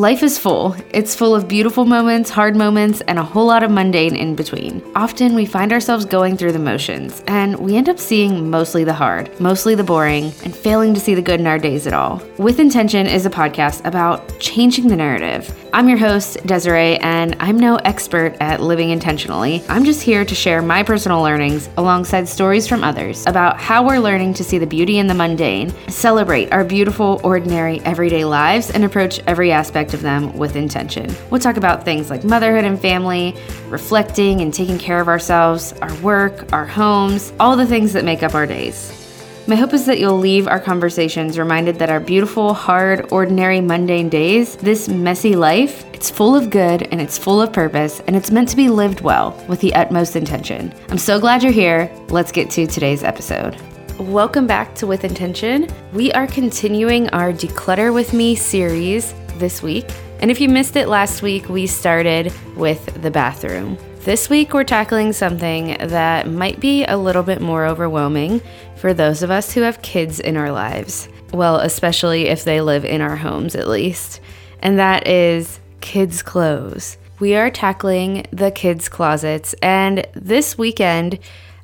Life is full. It's full of beautiful moments, hard moments, and a whole lot of mundane in between. Often we find ourselves going through the motions, and we end up seeing mostly the hard, mostly the boring, and failing to see the good in our days at all. With Intention is a podcast about changing the narrative. I'm your host, Desiree, and I'm no expert at living intentionally. I'm just here to share my personal learnings alongside stories from others about how we're learning to see the beauty in the mundane, celebrate our beautiful, ordinary, everyday lives, and approach every aspect aspect of them with intention. We'll talk about things like motherhood and family, reflecting and taking care of ourselves, our work, our homes, all the things that make up our days. My hope is that you'll leave our conversations reminded that our beautiful, hard, ordinary, mundane days, this messy life, it's full of good and it's full of purpose and it's meant to be lived well with the utmost intention. I'm so glad you're here. Let's get to today's episode. Welcome back to With Intention. We are continuing our Declutter with Me series this week. And if you missed it last week, we started with the bathroom. This week, we're tackling something that might be a little bit more overwhelming for those of us who have kids in our lives. Well, especially if they live in our homes, at least. And that is kids' clothes. We are tackling the kids' closets, and this weekend,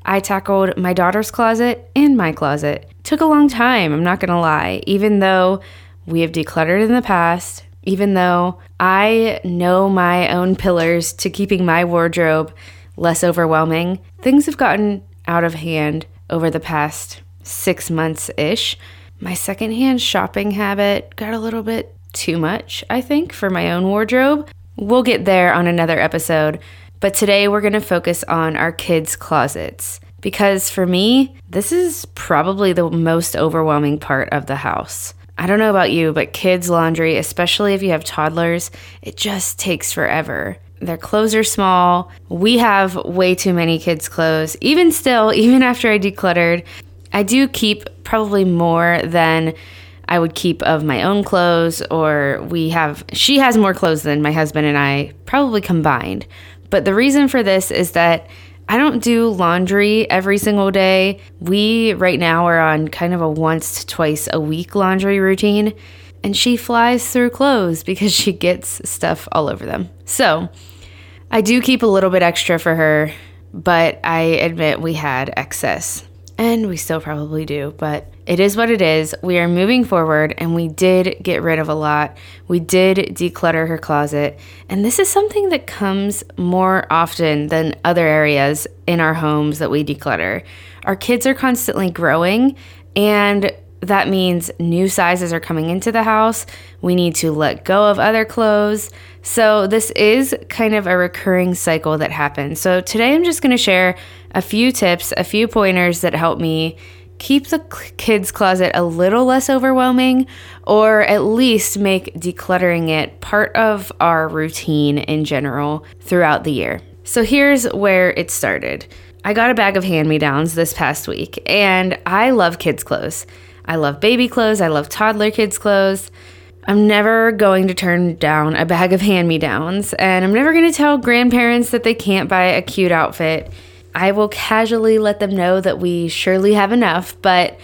I tackled my daughter's closet and my closet. Took a long time, I'm not gonna lie, even though we have decluttered in the past, even though I know my own pillars to keeping my wardrobe less overwhelming, things have gotten out of hand over the past six months ish. My secondhand shopping habit got a little bit too much, I think, for my own wardrobe. We'll get there on another episode, but today we're going to focus on our kids' closets because for me, this is probably the most overwhelming part of the house. I don't know about you, but kids' laundry, especially if you have toddlers, it just takes forever. Their clothes are small. We have way too many kids' clothes. Even still, even after I decluttered, I do keep probably more than I would keep of my own clothes, or we have, she has more clothes than my husband and I probably combined. But the reason for this is that I don't do laundry every single day. We right now are on kind of a once to twice a week laundry routine, and she flies through clothes because she gets stuff all over them. So I do keep a little bit extra for her, but I admit we had excess. And we still probably do, but it is what it is. We are moving forward and we did get rid of a lot. We did declutter her closet. And this is something that comes more often than other areas in our homes that we declutter. Our kids are constantly growing and that means new sizes are coming into the house. We need to let go of other clothes. So, this is kind of a recurring cycle that happens. So, today I'm just going to share a few tips, a few pointers that help me keep the kids' closet a little less overwhelming, or at least make decluttering it part of our routine in general throughout the year. So, here's where it started. I got a bag of hand me downs this past week, and I love kids' clothes. I love baby clothes, I love toddler kids' clothes. I'm never going to turn down a bag of hand me downs, and I'm never going to tell grandparents that they can't buy a cute outfit. I will casually let them know that we surely have enough, but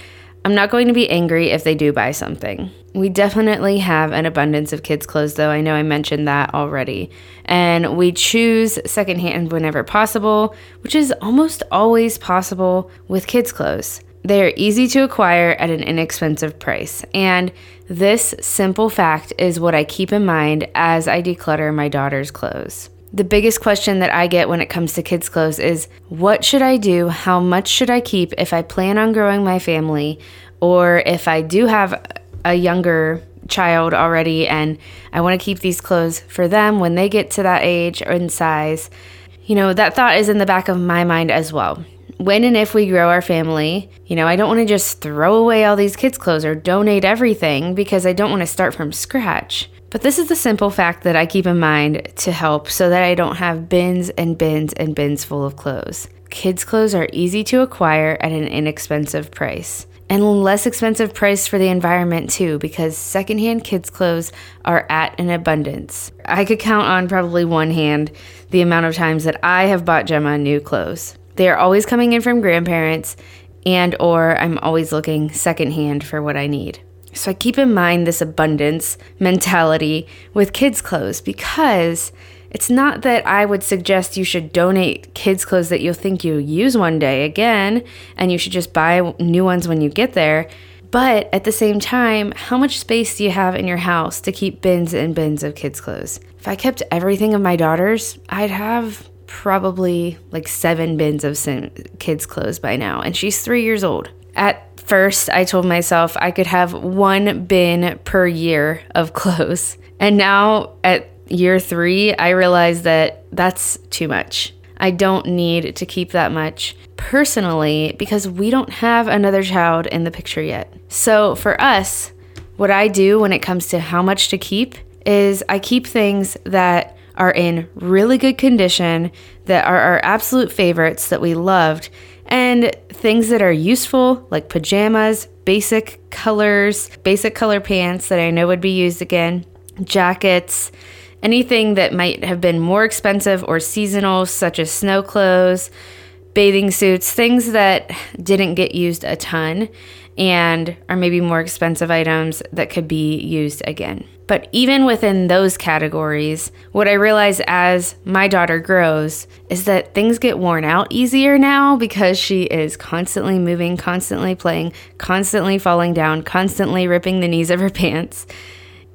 I'm not going to be angry if they do buy something. We definitely have an abundance of kids' clothes, though. I know I mentioned that already. And we choose secondhand whenever possible, which is almost always possible with kids' clothes. They are easy to acquire at an inexpensive price. And this simple fact is what I keep in mind as I declutter my daughter's clothes. The biggest question that I get when it comes to kids' clothes is what should I do? How much should I keep if I plan on growing my family? Or if I do have a younger child already and I want to keep these clothes for them when they get to that age or in size? You know, that thought is in the back of my mind as well. When and if we grow our family, you know, I don't want to just throw away all these kids' clothes or donate everything because I don't want to start from scratch. But this is the simple fact that I keep in mind to help so that I don't have bins and bins and bins full of clothes. Kids' clothes are easy to acquire at an inexpensive price. And less expensive price for the environment too, because secondhand kids' clothes are at an abundance. I could count on probably one hand the amount of times that I have bought Gemma new clothes. They are always coming in from grandparents, and or I'm always looking secondhand for what I need. So I keep in mind this abundance mentality with kids' clothes because it's not that I would suggest you should donate kids' clothes that you'll think you'll use one day again and you should just buy new ones when you get there. But at the same time, how much space do you have in your house to keep bins and bins of kids' clothes? If I kept everything of my daughter's, I'd have probably like seven bins of kids' clothes by now, and she's three years old. At first, I told myself I could have one bin per year of clothes. And now at year three, I realized that that's too much. I don't need to keep that much personally because we don't have another child in the picture yet. So for us, what I do when it comes to how much to keep is I keep things that are in really good condition, that are our absolute favorites that we loved, and things that are useful like pajamas, basic colors, basic color pants that I know would be used again, jackets, anything that might have been more expensive or seasonal, such as snow clothes, bathing suits, things that didn't get used a ton and are maybe more expensive items that could be used again. But even within those categories, what I realize as my daughter grows is that things get worn out easier now because she is constantly moving, constantly playing, constantly falling down, constantly ripping the knees of her pants.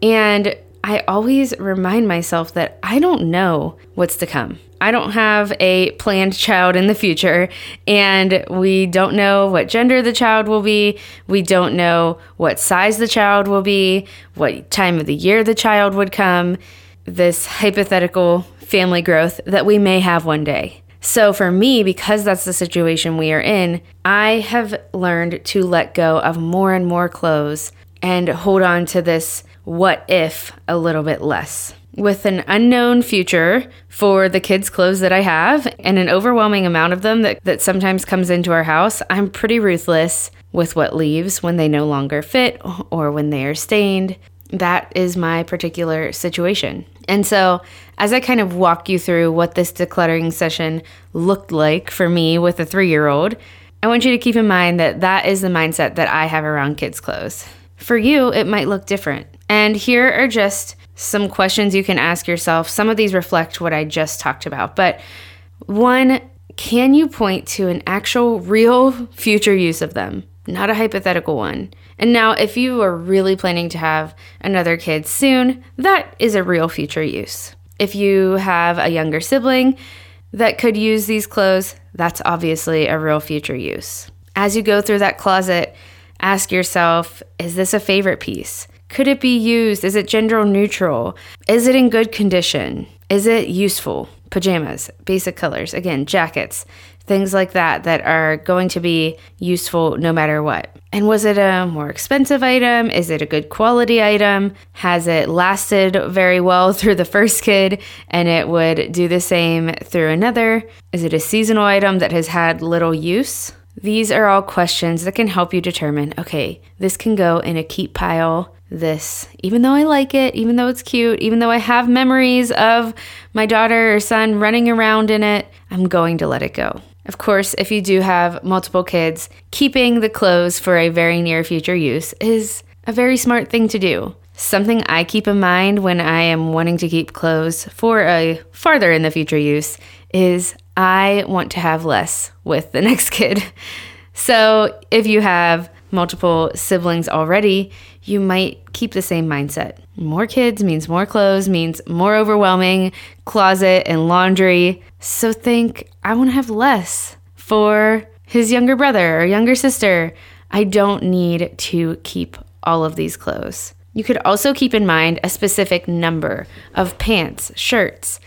And I always remind myself that I don't know what's to come. I don't have a planned child in the future, and we don't know what gender the child will be. We don't know what size the child will be, what time of the year the child would come, this hypothetical family growth that we may have one day. So, for me, because that's the situation we are in, I have learned to let go of more and more clothes and hold on to this what if a little bit less. With an unknown future for the kids' clothes that I have and an overwhelming amount of them that, that sometimes comes into our house, I'm pretty ruthless with what leaves when they no longer fit or when they are stained. That is my particular situation. And so, as I kind of walk you through what this decluttering session looked like for me with a three year old, I want you to keep in mind that that is the mindset that I have around kids' clothes. For you, it might look different. And here are just some questions you can ask yourself. Some of these reflect what I just talked about. But one, can you point to an actual real future use of them? Not a hypothetical one. And now, if you are really planning to have another kid soon, that is a real future use. If you have a younger sibling that could use these clothes, that's obviously a real future use. As you go through that closet, ask yourself is this a favorite piece? Could it be used? Is it gender neutral? Is it in good condition? Is it useful? Pajamas, basic colors, again, jackets, things like that that are going to be useful no matter what. And was it a more expensive item? Is it a good quality item? Has it lasted very well through the first kid and it would do the same through another? Is it a seasonal item that has had little use? These are all questions that can help you determine okay, this can go in a keep pile this, even though I like it, even though it's cute, even though I have memories of my daughter or son running around in it, I'm going to let it go. Of course, if you do have multiple kids, keeping the clothes for a very near future use is a very smart thing to do. Something I keep in mind when I am wanting to keep clothes for a farther in the future use is I want to have less with the next kid. So if you have multiple siblings already, you might keep the same mindset. More kids means more clothes, means more overwhelming closet and laundry. So think, I want to have less for his younger brother or younger sister. I don't need to keep all of these clothes. You could also keep in mind a specific number of pants, shirts,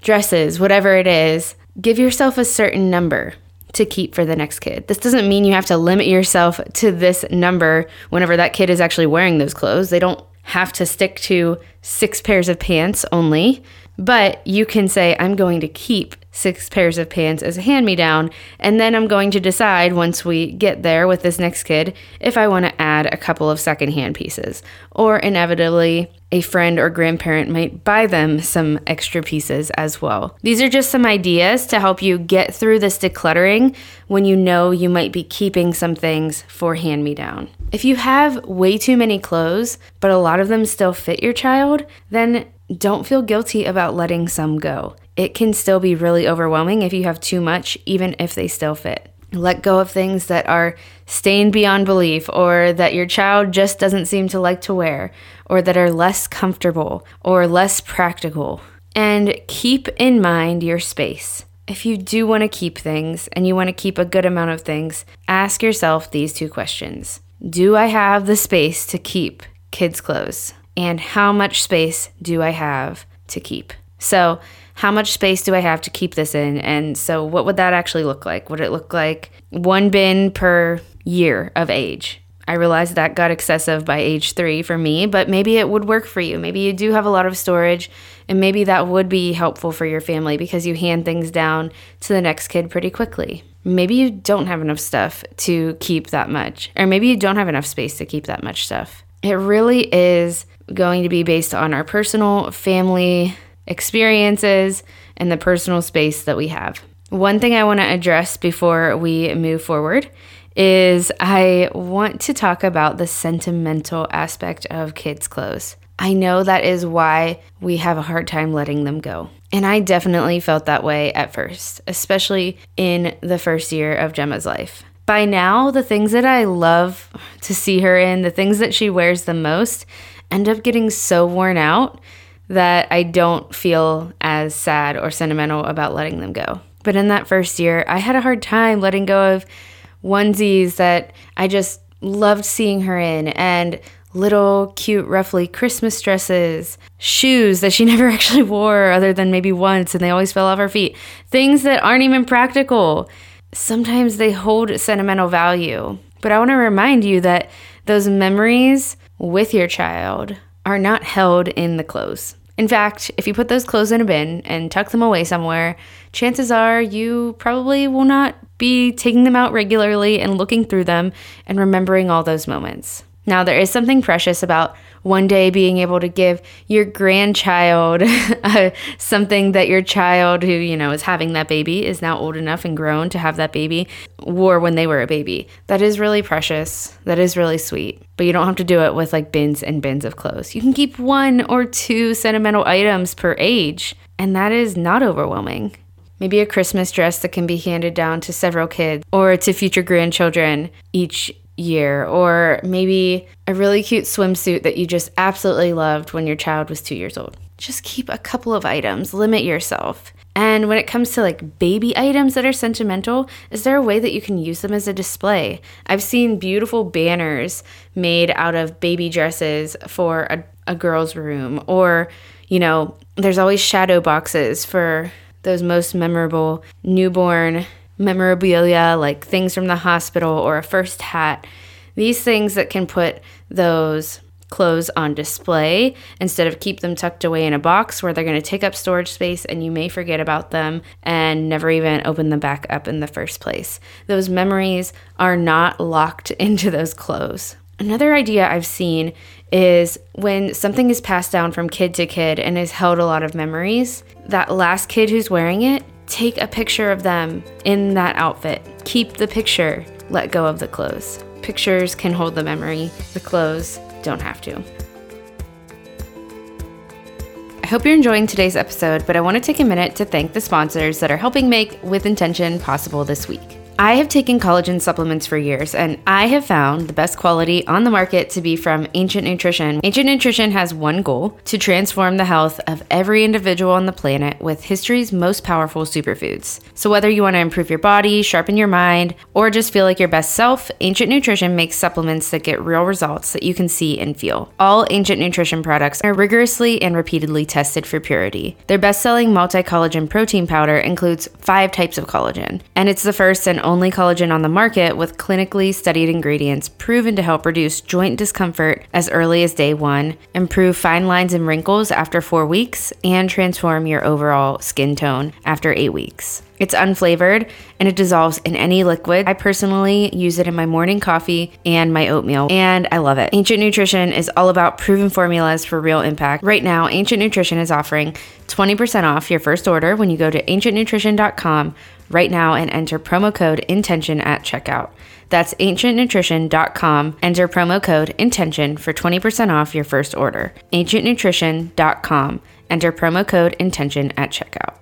dresses, whatever it is. Give yourself a certain number to keep for the next kid. This doesn't mean you have to limit yourself to this number whenever that kid is actually wearing those clothes. They don't have to stick to six pairs of pants only, but you can say, I'm going to keep six pairs of pants as a hand me down, and then I'm going to decide once we get there with this next kid if I want to add a couple of secondhand pieces. Or inevitably, a friend or grandparent might buy them some extra pieces as well. These are just some ideas to help you get through this decluttering when you know you might be keeping some things for hand me down. If you have way too many clothes, but a lot of them still fit your child, then don't feel guilty about letting some go. It can still be really overwhelming if you have too much, even if they still fit. Let go of things that are stained beyond belief, or that your child just doesn't seem to like to wear, or that are less comfortable or less practical. And keep in mind your space. If you do want to keep things and you want to keep a good amount of things, ask yourself these two questions Do I have the space to keep kids' clothes? And how much space do I have to keep? So, how much space do I have to keep this in? And so, what would that actually look like? Would it look like one bin per year of age? I realize that got excessive by age three for me, but maybe it would work for you. Maybe you do have a lot of storage, and maybe that would be helpful for your family because you hand things down to the next kid pretty quickly. Maybe you don't have enough stuff to keep that much, or maybe you don't have enough space to keep that much stuff. It really is going to be based on our personal family experiences and the personal space that we have. One thing I want to address before we move forward is I want to talk about the sentimental aspect of kids' clothes. I know that is why we have a hard time letting them go. And I definitely felt that way at first, especially in the first year of Gemma's life. By now, the things that I love to see her in, the things that she wears the most, end up getting so worn out that I don't feel as sad or sentimental about letting them go. But in that first year, I had a hard time letting go of onesies that I just loved seeing her in and little cute ruffly Christmas dresses, shoes that she never actually wore other than maybe once and they always fell off her feet, things that aren't even practical. Sometimes they hold sentimental value. But I want to remind you that those memories with your child are not held in the clothes. In fact, if you put those clothes in a bin and tuck them away somewhere, chances are you probably will not be taking them out regularly and looking through them and remembering all those moments. Now, there is something precious about one day being able to give your grandchild something that your child, who, you know, is having that baby, is now old enough and grown to have that baby, wore when they were a baby. That is really precious. That is really sweet. But you don't have to do it with like bins and bins of clothes. You can keep one or two sentimental items per age, and that is not overwhelming maybe a Christmas dress that can be handed down to several kids or to future grandchildren each year, or maybe a really cute swimsuit that you just absolutely loved when your child was two years old. Just keep a couple of items, limit yourself. And when it comes to like baby items that are sentimental, is there a way that you can use them as a display? I've seen beautiful banners made out of baby dresses for a, a girl's room, or, you know, there's always shadow boxes for those most memorable newborn memorabilia, like things from the hospital or a first hat. These things that can put those clothes on display instead of keep them tucked away in a box where they're going to take up storage space and you may forget about them and never even open them back up in the first place. Those memories are not locked into those clothes. Another idea I've seen is when something is passed down from kid to kid and has held a lot of memories, that last kid who's wearing it, take a picture of them in that outfit. Keep the picture, let go of the clothes. Pictures can hold the memory, the clothes don't have to. I hope you're enjoying today's episode, but I want to take a minute to thank the sponsors that are helping make With Intention possible this week. I have taken collagen supplements for years, and I have found the best quality on the market to be from Ancient Nutrition. Ancient Nutrition has one goal to transform the health of every individual on the planet with history's most powerful superfoods. So, whether you want to improve your body, sharpen your mind, or just feel like your best self, Ancient Nutrition makes supplements that get real results that you can see and feel. All Ancient Nutrition products are rigorously and repeatedly tested for purity. Their best selling multi collagen protein powder includes five types of collagen, and it's the first and only collagen on the market with clinically studied ingredients proven to help reduce joint discomfort as early as day one, improve fine lines and wrinkles after four weeks, and transform your overall skin tone after eight weeks. It's unflavored and it dissolves in any liquid. I personally use it in my morning coffee and my oatmeal, and I love it. Ancient Nutrition is all about proven formulas for real impact. Right now, Ancient Nutrition is offering 20% off your first order when you go to ancientnutrition.com right now and enter promo code intention at checkout. That's ancientnutrition.com. Enter promo code intention for 20% off your first order. ancientnutrition.com. Enter promo code intention at checkout.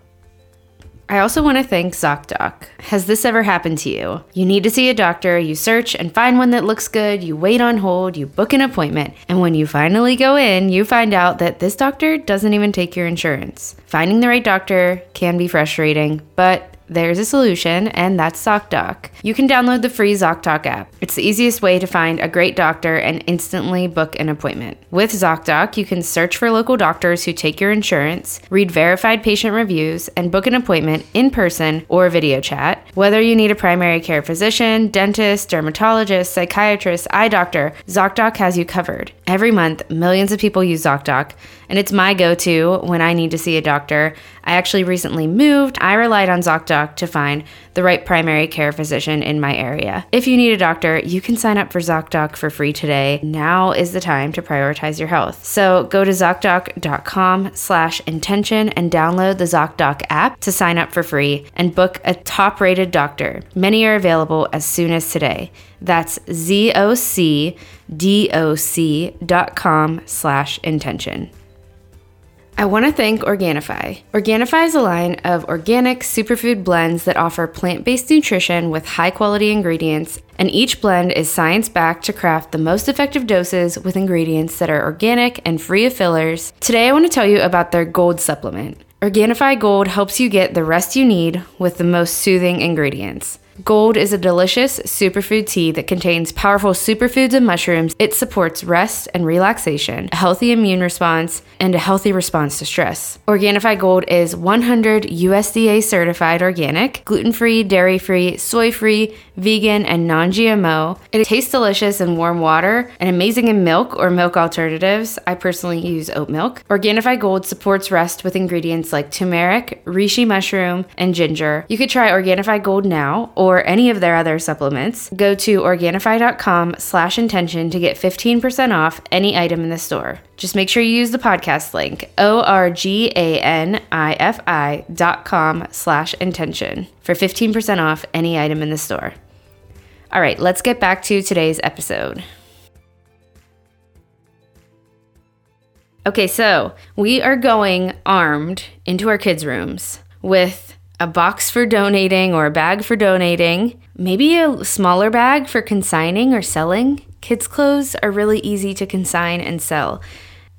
I also want to thank ZocDoc. Has this ever happened to you? You need to see a doctor, you search and find one that looks good, you wait on hold, you book an appointment, and when you finally go in, you find out that this doctor doesn't even take your insurance. Finding the right doctor can be frustrating, but there's a solution, and that's ZocDoc. You can download the free ZocDoc app. It's the easiest way to find a great doctor and instantly book an appointment. With ZocDoc, you can search for local doctors who take your insurance, read verified patient reviews, and book an appointment in person or video chat. Whether you need a primary care physician, dentist, dermatologist, psychiatrist, eye doctor, ZocDoc has you covered. Every month, millions of people use ZocDoc, and it's my go to when I need to see a doctor. I actually recently moved. I relied on ZocDoc to find the right primary care physician in my area. If you need a doctor, you can sign up for ZocDoc for free today. Now is the time to prioritize your health. So go to ZocDoc.com slash intention and download the ZocDoc app to sign up for free and book a top rated doctor. Many are available as soon as today. That's zocdoc.com slash intention. I want to thank Organifi. Organifi is a line of organic superfood blends that offer plant based nutrition with high quality ingredients, and each blend is science backed to craft the most effective doses with ingredients that are organic and free of fillers. Today, I want to tell you about their gold supplement. Organifi Gold helps you get the rest you need with the most soothing ingredients. Gold is a delicious superfood tea that contains powerful superfoods and mushrooms. It supports rest and relaxation, a healthy immune response, and a healthy response to stress. Organifi Gold is 100 USDA certified organic, gluten free, dairy free, soy free, vegan, and non GMO. It tastes delicious in warm water and amazing in milk or milk alternatives. I personally use oat milk. Organifi Gold supports rest with ingredients like turmeric, reishi mushroom, and ginger. You could try Organifi Gold now or any of their other supplements, go to Organifi.com slash intention to get 15% off any item in the store. Just make sure you use the podcast link, O-R-G-A-N-I-F-I dot com slash intention for 15% off any item in the store. All right, let's get back to today's episode. Okay, so we are going armed into our kids' rooms with a box for donating or a bag for donating, maybe a smaller bag for consigning or selling. Kids' clothes are really easy to consign and sell.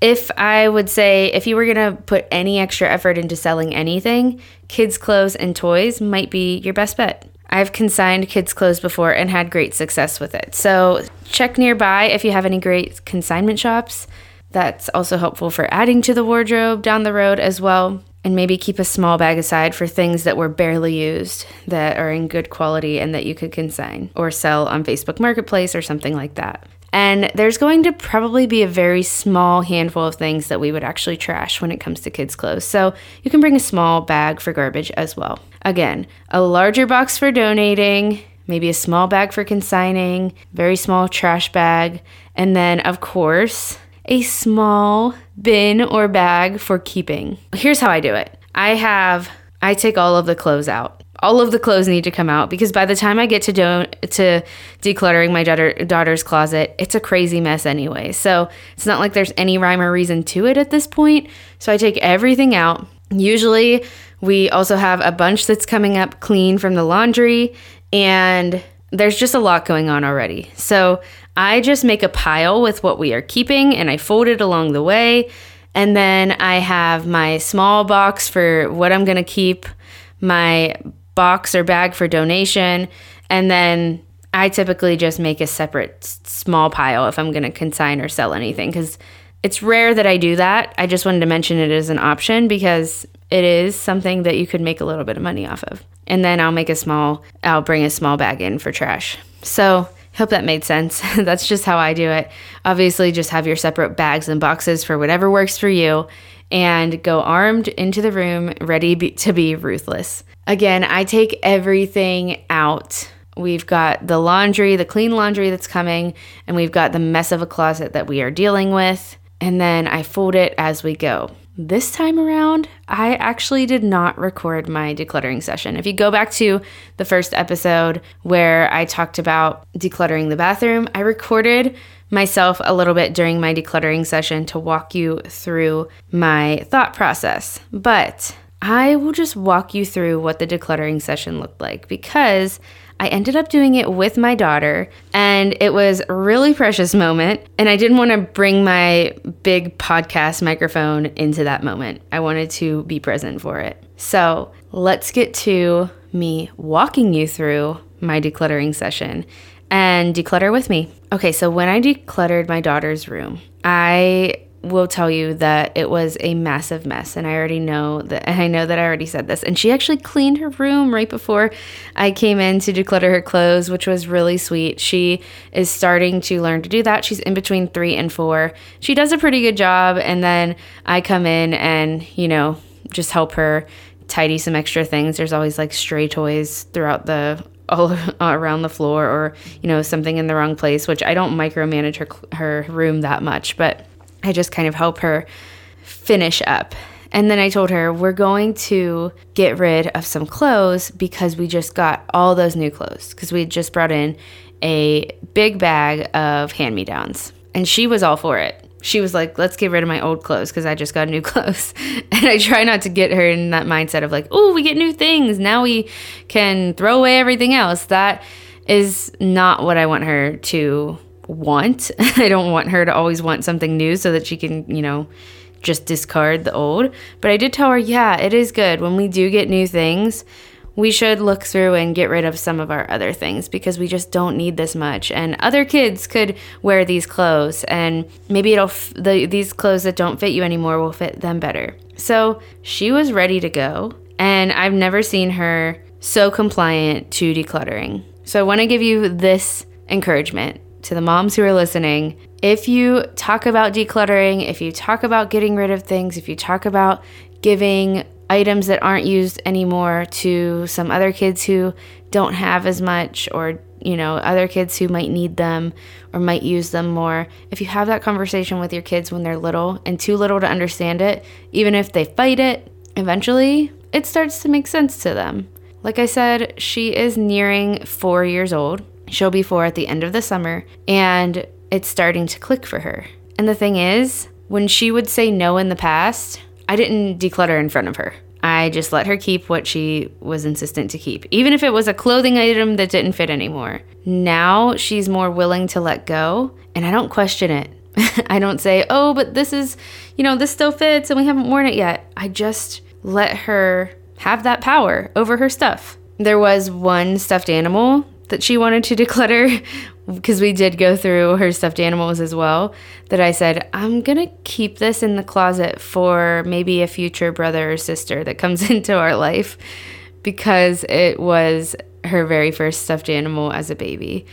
If I would say, if you were gonna put any extra effort into selling anything, kids' clothes and toys might be your best bet. I've consigned kids' clothes before and had great success with it. So check nearby if you have any great consignment shops. That's also helpful for adding to the wardrobe down the road as well and maybe keep a small bag aside for things that were barely used that are in good quality and that you could consign or sell on Facebook Marketplace or something like that. And there's going to probably be a very small handful of things that we would actually trash when it comes to kids' clothes. So you can bring a small bag for garbage as well. Again, a larger box for donating, maybe a small bag for consigning, very small trash bag, and then, of course, a small bin or bag for keeping. Here's how I do it I have, I take all of the clothes out. All of the clothes need to come out because by the time I get to do, to decluttering my daughter, daughter's closet, it's a crazy mess anyway. So it's not like there's any rhyme or reason to it at this point. So I take everything out. Usually, we also have a bunch that's coming up clean from the laundry, and there's just a lot going on already. So I just make a pile with what we are keeping and I fold it along the way. And then I have my small box for what I'm going to keep, my box or bag for donation, and then I typically just make a separate small pile if I'm going to consign or sell anything because it's rare that I do that. I just wanted to mention it as an option because it is something that you could make a little bit of money off of. And then I'll make a small, I'll bring a small bag in for trash. So, hope that made sense. That's just how I do it. Obviously, just have your separate bags and boxes for whatever works for you and go armed into the room, ready be, to be ruthless. Again, I take everything out. We've got the laundry, the clean laundry that's coming, and we've got the mess of a closet that we are dealing with. And then I fold it as we go. This time around, I actually did not record my decluttering session. If you go back to the first episode where I talked about decluttering the bathroom, I recorded myself a little bit during my decluttering session to walk you through my thought process. But I will just walk you through what the decluttering session looked like because I ended up doing it with my daughter, and it was a really precious moment. And I didn't want to bring my big podcast microphone into that moment. I wanted to be present for it. So let's get to me walking you through my decluttering session and declutter with me. Okay, so when I decluttered my daughter's room, I will tell you that it was a massive mess and I already know that I know that I already said this and she actually cleaned her room right before I came in to declutter her clothes which was really sweet. She is starting to learn to do that. She's in between 3 and 4. She does a pretty good job and then I come in and, you know, just help her tidy some extra things. There's always like stray toys throughout the all around the floor or you know something in the wrong place which i don't micromanage her her room that much but I just kind of help her finish up. And then I told her, we're going to get rid of some clothes because we just got all those new clothes because we just brought in a big bag of hand me downs. And she was all for it. She was like, let's get rid of my old clothes because I just got new clothes. And I try not to get her in that mindset of like, oh, we get new things. Now we can throw away everything else. That is not what I want her to want. I don't want her to always want something new so that she can, you know, just discard the old. But I did tell her, yeah, it is good. When we do get new things, we should look through and get rid of some of our other things because we just don't need this much. And other kids could wear these clothes, and maybe it'll f- the, these clothes that don't fit you anymore will fit them better. So she was ready to go, and I've never seen her so compliant to decluttering. So I want to give you this encouragement to the moms who are listening, if you talk about decluttering, if you talk about getting rid of things, if you talk about giving items that aren't used anymore to some other kids who don't have as much or you know other kids who might need them or might use them more if you have that conversation with your kids when they're little and too little to understand it even if they fight it eventually it starts to make sense to them. Like i said she is nearing 4 years old She'll be four at the end of the summer, and it's starting to click for her. And the thing is, when she would say no in the past, I didn't declutter in front of her. I just let her keep what she was insistent to keep, even if it was a clothing item that didn't fit anymore. Now she's more willing to let go, and I don't question it. I don't say, oh, but this is, you know, this still fits and we haven't worn it yet. I just let her have that power over her stuff. There was one stuffed animal that she wanted to declutter because we did go through her stuffed animals as well that I said I'm going to keep this in the closet for maybe a future brother or sister that comes into our life because it was her very first stuffed animal as a baby.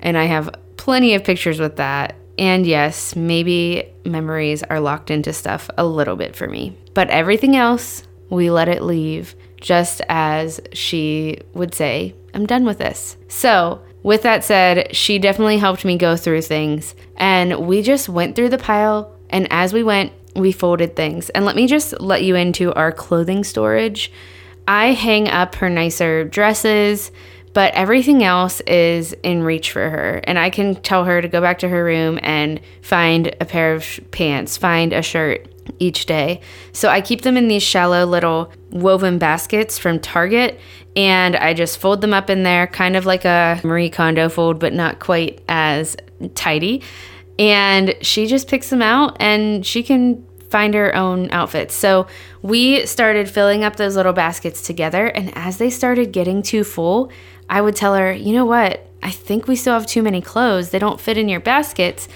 And I have plenty of pictures with that. And yes maybe memories are locked into stuff a little bit for me. But everything else we let it leave just as she would say I'm done with this. So, with that said, she definitely helped me go through things. And we just went through the pile. And as we went, we folded things. And let me just let you into our clothing storage. I hang up her nicer dresses, but everything else is in reach for her. And I can tell her to go back to her room and find a pair of pants, find a shirt each day. So I keep them in these shallow little woven baskets from Target and I just fold them up in there, kind of like a Marie Kondo fold, but not quite as tidy. And she just picks them out and she can find her own outfits. So we started filling up those little baskets together. And as they started getting too full, I would tell her, you know what? I think we still have too many clothes. They don't fit in your baskets.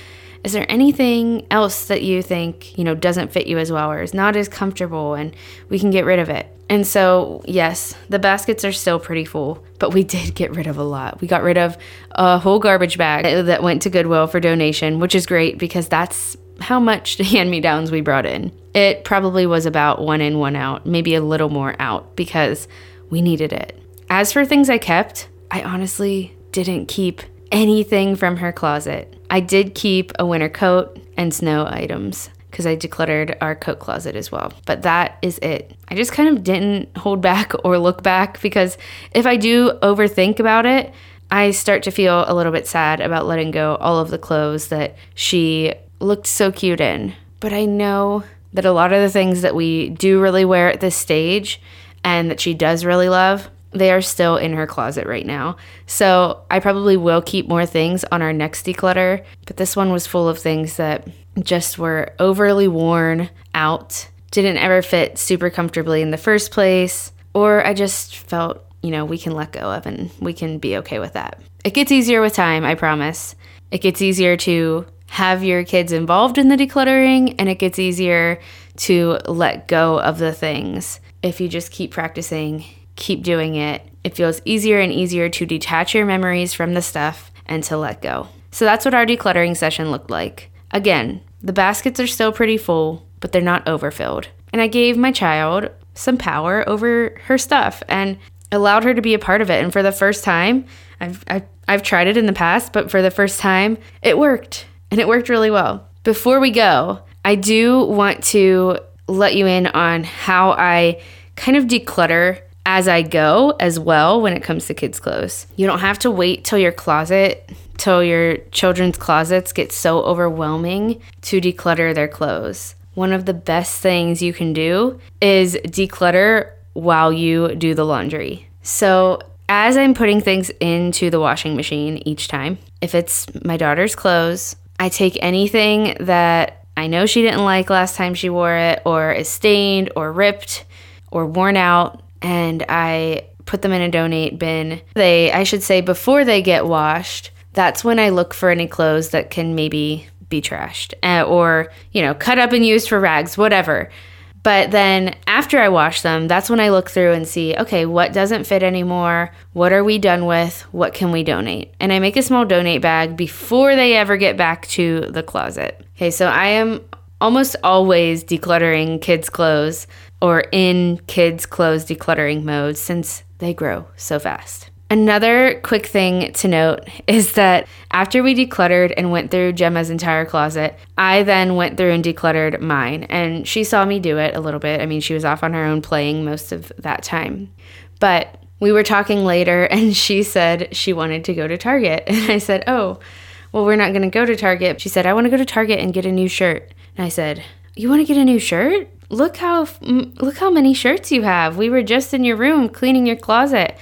Is there anything else that you think, you know, doesn't fit you as well or is not as comfortable and we can get rid of it? And so, yes, the baskets are still pretty full, but we did get rid of a lot. We got rid of a whole garbage bag that went to Goodwill for donation, which is great because that's how much hand me downs we brought in. It probably was about one in, one out, maybe a little more out because we needed it. As for things I kept, I honestly didn't keep anything from her closet. I did keep a winter coat and snow items because I decluttered our coat closet as well. But that is it. I just kind of didn't hold back or look back because if I do overthink about it, I start to feel a little bit sad about letting go all of the clothes that she looked so cute in. But I know that a lot of the things that we do really wear at this stage and that she does really love, they are still in her closet right now. So I probably will keep more things on our next declutter, but this one was full of things that just were overly worn out, didn't ever fit super comfortably in the first place, or I just felt, you know, we can let go of and we can be okay with that. It gets easier with time, I promise. It gets easier to have your kids involved in the decluttering and it gets easier to let go of the things if you just keep practicing, keep doing it. It feels easier and easier to detach your memories from the stuff and to let go. So that's what our decluttering session looked like. Again, the baskets are still pretty full, but they're not overfilled. And I gave my child some power over her stuff and allowed her to be a part of it. And for the first time, I've, I've, I've tried it in the past, but for the first time, it worked. And it worked really well. Before we go, I do want to let you in on how I kind of declutter as I go as well when it comes to kids' clothes. You don't have to wait till your closet, till your children's closets get so overwhelming to declutter their clothes. One of the best things you can do is declutter while you do the laundry. So, as I'm putting things into the washing machine each time, if it's my daughter's clothes, I take anything that I know she didn't like last time she wore it, or is stained, or ripped, or worn out, and I put them in a donate bin. They, I should say, before they get washed, that's when I look for any clothes that can maybe be trashed uh, or, you know, cut up and used for rags, whatever. But then after I wash them, that's when I look through and see, okay, what doesn't fit anymore? What are we done with? What can we donate? And I make a small donate bag before they ever get back to the closet. Okay, so I am almost always decluttering kids' clothes or in kids' clothes decluttering mode since they grow so fast. Another quick thing to note is that after we decluttered and went through Gemma's entire closet, I then went through and decluttered mine. And she saw me do it a little bit. I mean, she was off on her own playing most of that time. But we were talking later, and she said she wanted to go to Target. And I said, Oh, well, we're not going to go to Target. She said, I want to go to Target and get a new shirt. And I said, You want to get a new shirt? Look how look how many shirts you have. We were just in your room cleaning your closet.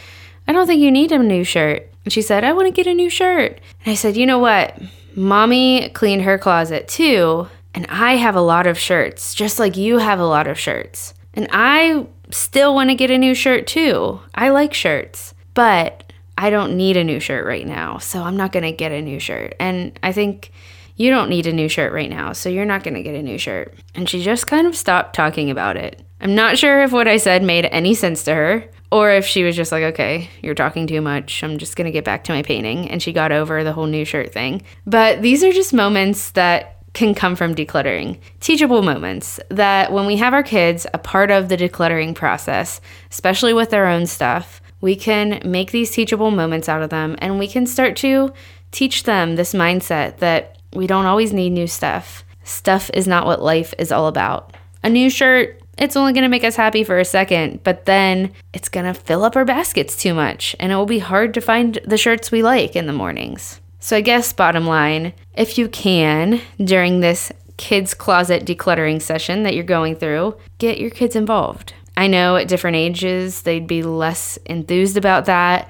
I don't think you need a new shirt. And she said, I want to get a new shirt. And I said, You know what? Mommy cleaned her closet too, and I have a lot of shirts, just like you have a lot of shirts. And I still want to get a new shirt too. I like shirts, but I don't need a new shirt right now, so I'm not going to get a new shirt. And I think you don't need a new shirt right now, so you're not going to get a new shirt. And she just kind of stopped talking about it. I'm not sure if what I said made any sense to her, or if she was just like, okay, you're talking too much. I'm just going to get back to my painting. And she got over the whole new shirt thing. But these are just moments that can come from decluttering. Teachable moments that when we have our kids a part of the decluttering process, especially with their own stuff, we can make these teachable moments out of them and we can start to teach them this mindset that we don't always need new stuff. Stuff is not what life is all about. A new shirt it's only going to make us happy for a second, but then it's going to fill up our baskets too much, and it will be hard to find the shirts we like in the mornings. So, I guess, bottom line, if you can, during this kids' closet decluttering session that you're going through, get your kids involved. I know at different ages they'd be less enthused about that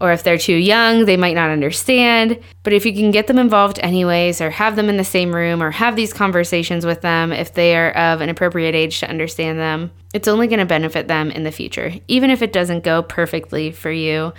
or if they're too young, they might not understand. But if you can get them involved anyways, or have them in the same room, or have these conversations with them if they are of an appropriate age to understand them, it's only going to benefit them in the future. Even if it doesn't go perfectly for you,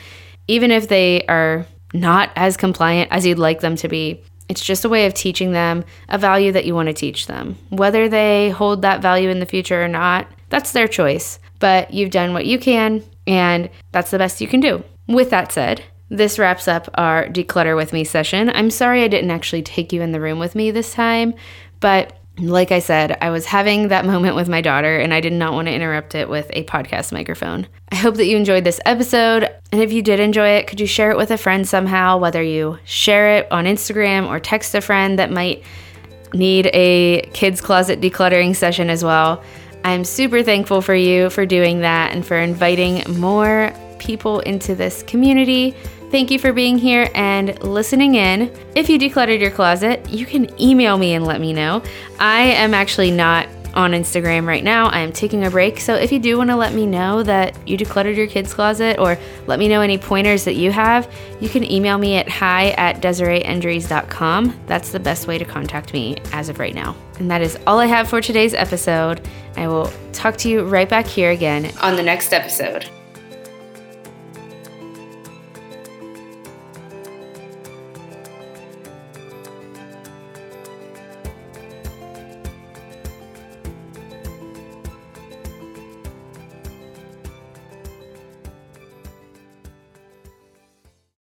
even if they are not as compliant as you'd like them to be, It's just a way of teaching them a value that you want to teach them. Whether they hold that value in the future or not, that's their choice. But you've done what you can, and that's the best you can do. With that said, this wraps up our declutter with me session. I'm sorry I didn't actually take you in the room with me this time, but like I said, I was having that moment with my daughter and I did not want to interrupt it with a podcast microphone. I hope that you enjoyed this episode. And if you did enjoy it, could you share it with a friend somehow, whether you share it on Instagram or text a friend that might need a kids' closet decluttering session as well? I'm super thankful for you for doing that and for inviting more people into this community. Thank you for being here and listening in. If you decluttered your closet, you can email me and let me know. I am actually not on Instagram right now. I am taking a break. So if you do want to let me know that you decluttered your kids' closet or let me know any pointers that you have, you can email me at hi at DesireeEndries.com. That's the best way to contact me as of right now. And that is all I have for today's episode. I will talk to you right back here again on the next episode.